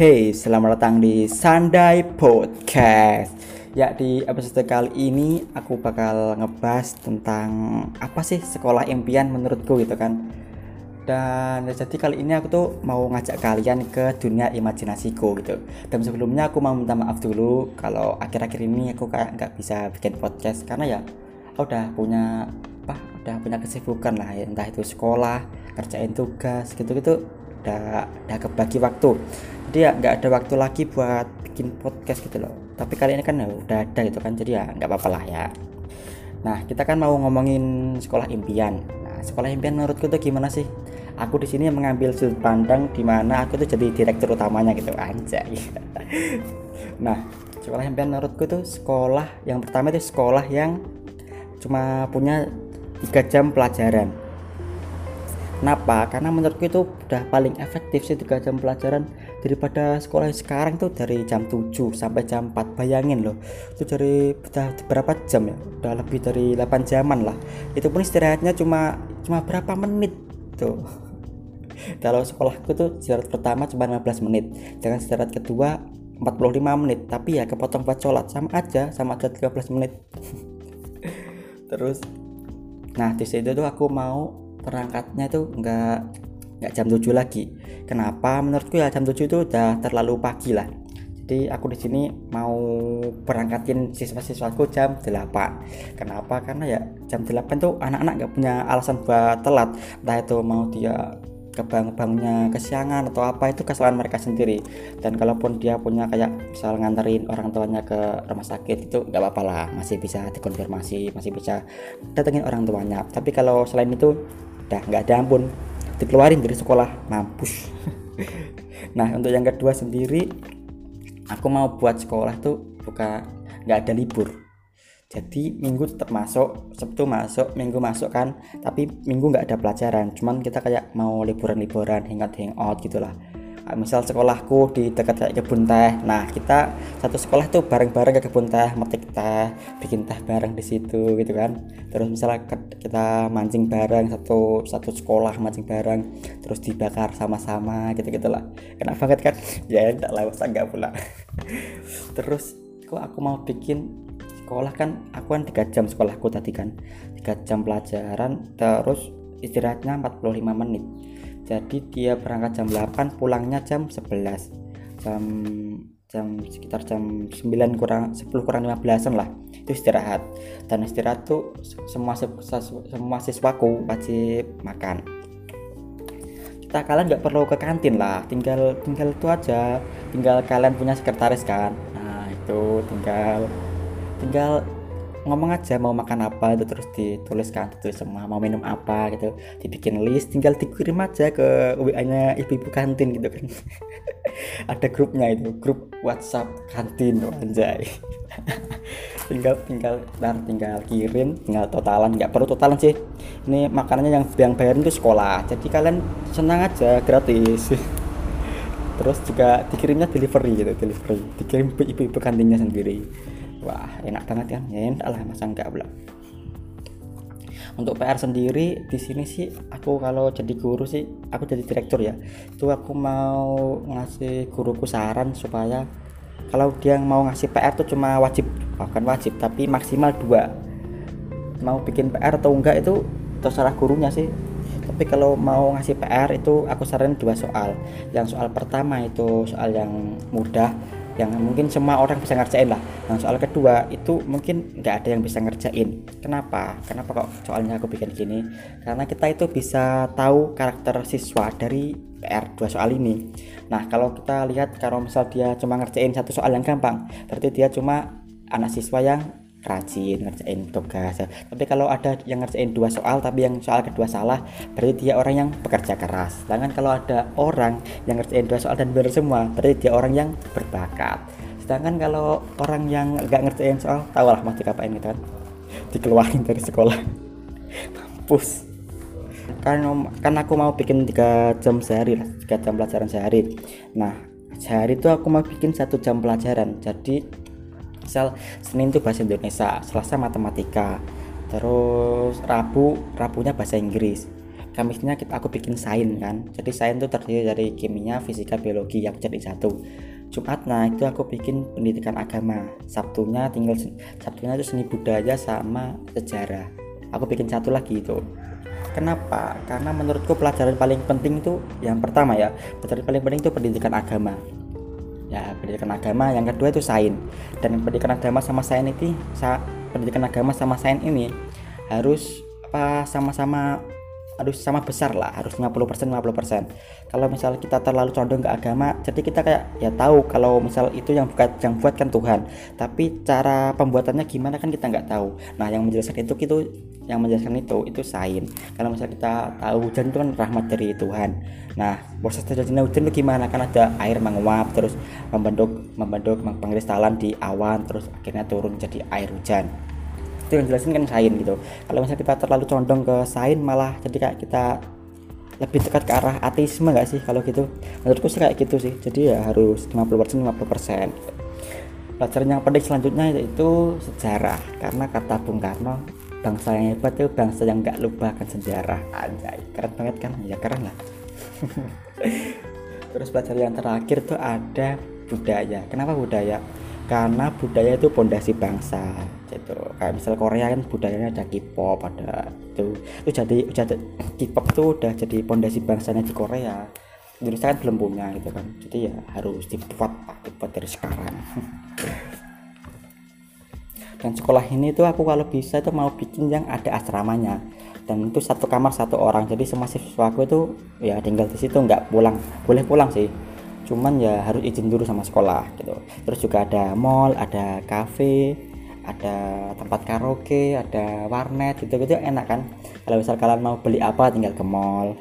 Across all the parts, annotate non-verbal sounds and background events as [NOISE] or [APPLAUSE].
Hey, selamat datang di Sandai Podcast. Ya, di episode kali ini aku bakal ngebahas tentang apa sih sekolah impian menurutku gitu kan. Dan jadi kali ini aku tuh mau ngajak kalian ke dunia imajinasiku gitu. Dan sebelumnya aku mau minta maaf dulu kalau akhir-akhir ini aku kayak nggak bisa bikin podcast karena ya aku udah punya apa udah punya kesibukan lah ya entah itu sekolah kerjain tugas gitu-gitu udah udah kebagi waktu jadi ya nggak ada waktu lagi buat bikin podcast gitu loh. Tapi kali ini kan ya udah ada gitu kan jadi ya nggak apa-apa lah ya. Nah kita kan mau ngomongin sekolah impian. Nah sekolah impian menurutku tuh gimana sih? Aku di sini mengambil sudut pandang di mana aku tuh jadi direktur utamanya gitu anjay. [LAUGHS] Nah sekolah impian menurutku tuh sekolah yang pertama itu sekolah yang cuma punya tiga jam pelajaran. Kenapa? Karena menurutku itu udah paling efektif sih 3 jam pelajaran daripada sekolah sekarang tuh dari jam 7 sampai jam 4 bayangin loh. Itu dari berapa jam ya? Udah lebih dari 8 jaman lah. Itu pun istirahatnya cuma cuma berapa menit tuh. [LAUGHS] Kalau sekolahku tuh istirahat pertama cuma 15 menit. Dengan istirahat kedua 45 menit. Tapi ya kepotong buat sholat. Sama aja sama aja 13 menit. [LAUGHS] Terus nah di situ tuh aku mau perangkatnya itu enggak enggak jam 7 lagi. Kenapa? Menurutku ya jam 7 itu udah terlalu pagi lah. Jadi aku di sini mau berangkatin siswa-siswaku jam 8. Kenapa? Karena ya jam 8 tuh anak-anak nggak punya alasan buat telat. Entah itu mau dia kebang-bangnya kesiangan atau apa itu kesalahan mereka sendiri dan kalaupun dia punya kayak misal nganterin orang tuanya ke rumah sakit itu nggak apa-apa lah masih bisa dikonfirmasi masih bisa datengin orang tuanya tapi kalau selain itu udah nggak ada ampun dikeluarin dari sekolah. Mampus. Nah untuk yang kedua sendiri aku mau buat sekolah tuh buka nggak ada libur. Jadi minggu tetap masuk sabtu masuk minggu masuk kan. Tapi minggu nggak ada pelajaran. Cuman kita kayak mau liburan-liburan hangout hangout gitulah. Ah, misal sekolahku di dekat kayak kebun teh. Nah kita satu sekolah tuh bareng-bareng ke kebun teh metik teh bikin teh bareng di situ gitu kan. Terus misalnya kita mancing bareng satu satu sekolah mancing bareng terus dibakar sama-sama gitu gitulah enak banget kan? [LAUGHS] Ya enggak lah usah enggak pula. [LAUGHS] Terus kok aku mau bikin sekolah kan? Aku kan tiga jam sekolahku tadi kan. Tiga jam pelajaran terus istirahatnya 45 menit jadi dia berangkat jam 8 pulangnya jam 11 jam jam sekitar jam 9 kurang 10 kurang 15an lah. Itu istirahat. Dan istirahat tuh semua semua siswaku wajib makan. Kita kalian nggak perlu ke kantin lah. Tinggal tinggal itu aja. Tinggal kalian punya sekretaris kan? Nah itu tinggal tinggal ngomong aja mau makan apa itu terus dituliskan ditulis semua mau minum apa gitu dibikin list tinggal dikirim aja ke WA nya ibu-ibu kantin gitu kan. [LAUGHS] Ada grupnya itu grup WhatsApp kantin oh, anjay. [LAUGHS] Tinggal tinggal dan tinggal kirim tinggal totalan nggak perlu totalan sih. Ini makanannya yang yang bayarin itu sekolah jadi kalian senang aja gratis. [LAUGHS] Terus juga dikirimnya delivery gitu delivery dikirim ibu-ibu kantinnya sendiri wah enak banget kan? Ya enak lah masa enggak pula. Untuk PR sendiri di sini sih aku kalau jadi guru sih aku jadi direktur ya. Itu aku mau ngasih guruku saran supaya kalau dia mau ngasih PR tuh cuma wajib bukan wajib tapi maksimal dua. Mau bikin PR atau enggak itu terserah gurunya sih. Tapi kalau mau ngasih PR itu aku saranin dua soal. Yang soal pertama itu soal yang mudah yang mungkin semua orang bisa ngerjain lah. Yang soal kedua itu mungkin nggak ada yang bisa ngerjain. Kenapa? Kenapa kok soalnya aku bikin gini? Karena kita itu bisa tahu karakter siswa dari PR dua soal ini. Nah kalau kita lihat kalau misal dia cuma ngerjain satu soal yang gampang berarti dia cuma anak siswa yang rajin ngerjain tugas. Tapi kalau ada yang ngerjain dua soal tapi yang soal kedua salah berarti dia orang yang bekerja keras. Sedangkan kalau ada orang yang ngerjain dua soal dan benar semua berarti dia orang yang berbakat. Sedangkan kalau orang yang nggak ngerjain soal tahu lah mati apa ini kan. Dikeluarin dari sekolah. [LAUGHS] Mampus. Kan kan aku mau bikin tiga jam sehari lah tiga jam pelajaran sehari. Nah sehari itu aku mau bikin satu jam pelajaran. Jadi misal Senin itu bahasa Indonesia Selasa matematika terus Rabu Rabunya bahasa Inggris. Kamisnya kita aku bikin sains kan. Jadi sains itu terdiri dari kimia fisika biologi yang jadi satu. Jumatnya itu aku bikin pendidikan agama. Sabtunya tinggal Sabtunya itu seni budaya sama sejarah. Aku bikin satu lagi itu. Kenapa? Karena menurutku pelajaran paling penting itu yang pertama ya pelajaran paling penting itu pendidikan agama pendidikan agama. Yang kedua itu sains. Dan pendidikan agama sama sains ini pendidikan agama sama sains ini harus apa sama-sama harus sama besar lah. Harus 50% 50% kalau misal kita terlalu condong ke agama jadi kita kayak ya tahu kalau misal itu yang buat yang buat kan Tuhan. Tapi cara pembuatannya gimana kan kita nggak tahu. Nah yang menjelaskan itu itu yang menjelaskan itu itu sain kalau misal kita tahu hujan itu kan rahmat dari Tuhan. Nah proses terjadinya hujan itu gimana? Kan ada air menguap terus membentuk membentuk pengkristalan di awan terus akhirnya turun jadi air hujan. Itu yang jelasin kan sain gitu. Kalau misalnya kita terlalu condong ke sain malah jadi kayak kita lebih dekat ke arah ateisme nggak sih kalau gitu? Menurutku sih kayak gitu sih. Jadi ya harus 50% 50% pelajaran yang penting selanjutnya yaitu sejarah. Karena kata Bung Karno bangsa yang hebat itu bangsa yang nggak lupakan sejarah. Anjay keren banget kan? Ya keren lah. [LAUGHS] Terus pelajaran yang terakhir tuh ada budaya. Kenapa budaya? Karena budaya itu pondasi bangsa gitu. Kayak misal Korea kan budayanya ada K-pop ada itu. Itu jadi jadi K-pop itu udah jadi pondasi bangsanya di Korea. Indonesia kan belum punya gitu kan. Jadi ya harus dibuat dibuat dari sekarang [LAUGHS] dan sekolah ini tuh aku kalau bisa itu mau bikin yang ada asramanya. Dan itu satu kamar satu orang. Jadi semua siswa aku itu ya tinggal di situ nggak pulang. Boleh pulang sih. Cuman ya harus izin dulu sama sekolah gitu. Terus juga ada mall ada cafe ada tempat karaoke ada warnet gitu gitu enak kan. Kalau misal kalian mau beli apa tinggal ke mall.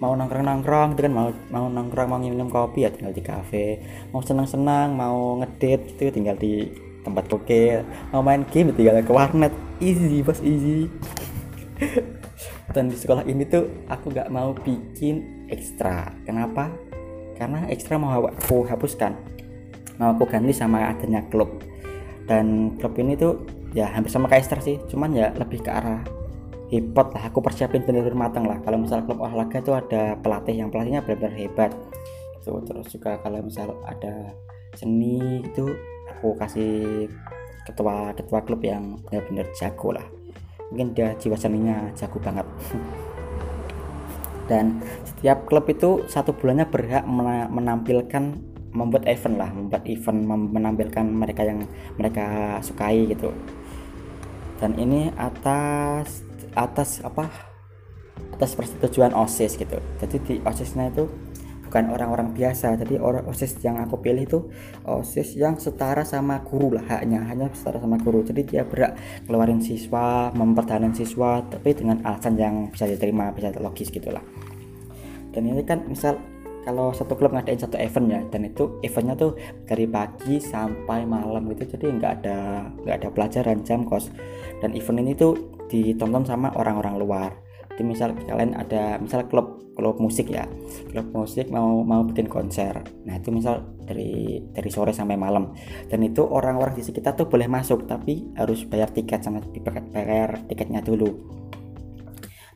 Mau nongkrong nongkrong itu kan. Mau mau nongkrong mau minum kopi ya tinggal di cafe. Mau senang senang mau ngedit itu tinggal di tempat koke mau main game tinggal ke warnet. Easy bos easy. Dan di sekolah ini tuh aku nggak mau bikin ekstra. Kenapa? Karena ekstra mau aku hapuskan. Mau aku ganti sama adanya klub. Dan klub ini tuh ya hampir sama kayak ekstra sih. Cuman ya lebih ke arah hebat lah. Aku persiapin bener-bener matang lah. Kalau misal klub olahraga itu ada pelatih yang pelatihnya benar-benar hebat. Itu terus juga kalau misal ada seni itu aku kasih ketua ketua klub yang benar-benar jago lah. Mungkin dia jiwa seninya jago banget. Dan setiap klub itu satu bulannya berhak menampilkan membuat event lah membuat event menampilkan mereka yang mereka sukai gitu. Dan ini atas atas apa? Atas persetujuan osis gitu. Jadi di osisnya itu bukan orang-orang biasa. Jadi orang osis yang aku pilih itu osis yang setara sama guru lah haknya. Hanya setara sama guru. Jadi dia berak keluarin siswa mempertahankan siswa tapi dengan alasan yang bisa diterima bisa logis gitulah. Dan ini kan misal kalau satu klub ngadain satu event ya dan itu eventnya tuh dari pagi sampai malam gitu. Jadi nggak ada nggak ada pelajaran jam kos. Dan event ini tuh ditonton sama orang-orang luar jadi misal kalian ada misal klub klub musik ya. Klub musik mau mau bikin konser. Nah itu misal dari dari sore sampai malam. Dan itu orang-orang di sekitar tuh boleh masuk tapi harus bayar tiket sama bayar tiketnya dulu.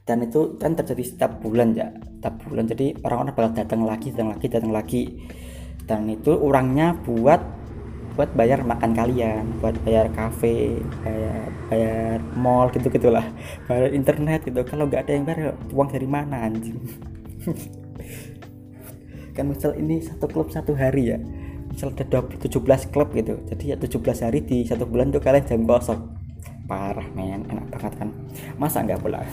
Dan itu kan terjadi setiap bulan ya setiap bulan. Jadi orang-orang bakal datang lagi datang lagi datang lagi. Dan itu orangnya buat buat bayar makan kalian buat bayar kafe bayar bayar mall gitu gitulah bayar internet gitu. Kalau nggak ada yang bayar uang dari mana anjing? [LAUGHS] Kan misal ini satu klub satu hari ya. Misal ada 17 klub gitu. Jadi ya 17 hari di satu bulan tuh kalian jam kosong. Parah men. Enak banget kan? Masa nggak pula?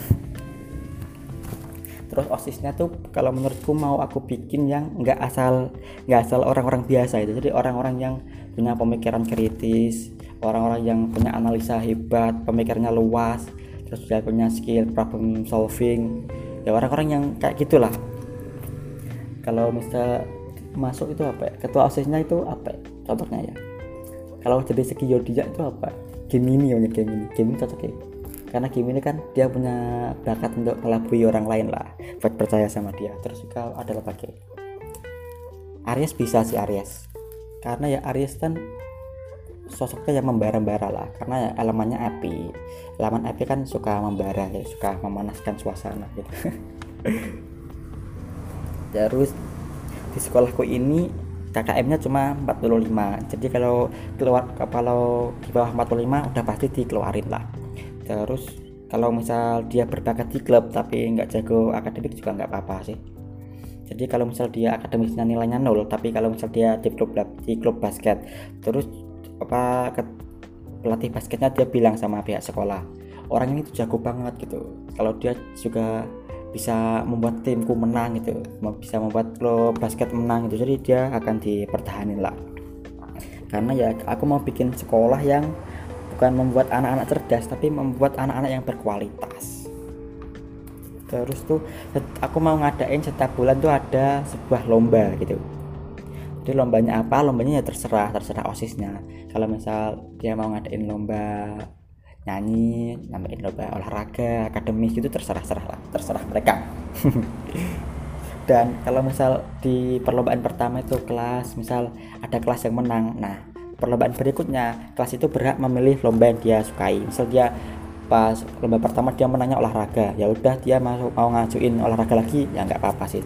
Terus osisnya tuh kalau menurutku mau aku bikin yang nggak asal nggak asal orang-orang biasa itu. Jadi orang-orang yang punya pemikiran kritis orang-orang yang punya analisa hebat pemikirannya luas terus juga punya skill problem solving. Ya orang-orang yang kayak gitulah. Kalau misal masuk itu apa ya? Ketua osisnya itu apa ya? contohnya ya. Kalau jadi segi yodiak itu apa? Gemini ya Gemini. Gemini cocok ya. Karena Kim ini kan dia punya bakat untuk melabui orang lain lah. Buat percaya sama dia. Terus juga ada lagi. Aries bisa sih Aries karena ya Aries kan sosoknya yang membara-bara lah karena ya elemennya api. Elemen api kan suka membara ya suka memanaskan suasana gitu. [LAUGHS] Terus di sekolahku ini KKM-nya cuma 45 jadi kalau keluar kalau di bawah 45 udah pasti dikeluarin lah. Terus kalau misal dia berbakat di klub tapi nggak jago akademik juga nggak apa-apa sih jadi kalau misal dia akademisnya nilainya nol tapi kalau misal dia di klub di klub basket terus apa ke, pelatih basketnya dia bilang sama pihak sekolah orang ini tuh jago banget gitu. Kalau dia juga bisa membuat timku menang gitu bisa membuat klub basket menang gitu jadi dia akan dipertahankan lah. Karena ya aku mau bikin sekolah yang bukan membuat anak-anak cerdas tapi membuat anak-anak yang berkualitas terus tuh aku mau ngadain setiap bulan tuh ada sebuah lomba gitu. Jadi lombanya apa? Lombanya ya terserah terserah osisnya. Kalau misal dia mau ngadain lomba nyanyi nambahin lomba olahraga akademis itu terserah terserah lah terserah mereka. [LAUGHS] Dan kalau misal di perlombaan pertama itu kelas misal ada kelas yang menang. Nah perlombaan berikutnya kelas itu berhak memilih lomba yang dia sukai. Misal dia pas lomba pertama dia menangnya olahraga. Ya udah dia mau mau ngajuin olahraga lagi ya nggak apa-apa sih.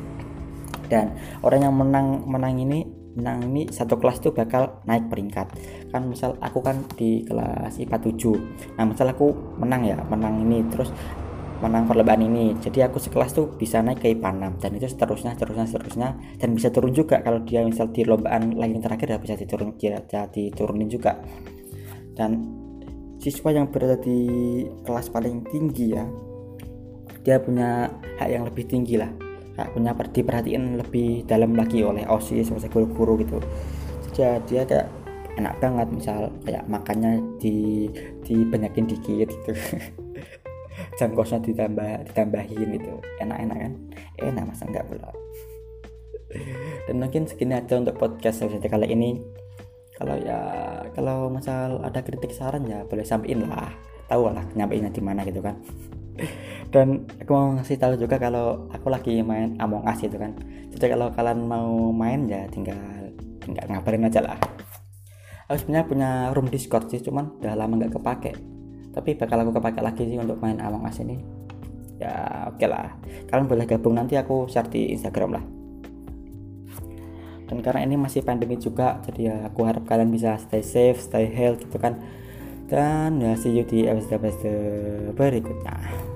Dan orang yang menang menang ini menang ini satu kelas itu bakal naik peringkat. Kan misal aku kan di kelas IPA 7 nah misal aku menang ya menang ini terus menang perlombaan ini. Jadi aku sekelas tuh bisa naik ke IPA 6 dan itu seterusnya seterusnya seterusnya. Dan bisa turun juga kalau dia misal di lombaan lagi terakhir ya bisa diturun ya, diturunin juga. Dan siswa yang berada di kelas paling tinggi ya dia punya hak yang lebih tinggi lah. Kak punya diperhatiin lebih dalam lagi oleh osis oleh guru-guru gitu. Jadi dia kayak enak banget misal kayak makannya di dibanyakin dikit gitu. [LAUGHS] Jam kosnya ditambah ditambahin gitu. Enak-enak kan? Enak masa enggak pula? [LAUGHS] Dan mungkin segini aja untuk podcast episode kali ini kalau ya kalau misal ada kritik saran ya boleh sampaikan lah. Tahu lah nyampeinnya di mana gitu kan. [LAUGHS] Dan aku mau ngasih tahu juga kalau aku lagi main Among Us itu kan. Jadi kalau kalian mau main ya tinggal tinggal ngabarin aja lah. Aku sebenarnya punya room Discord sih cuman udah lama nggak kepake. Tapi bakal aku kepake lagi sih untuk main Among Us ini. Ya oke okay lah. Kalian boleh gabung nanti aku share di Instagram lah dan karena ini masih pandemi juga jadi ya aku harap kalian bisa stay safe stay healthy gitu kan. Dan ya see you di episode-episode berikutnya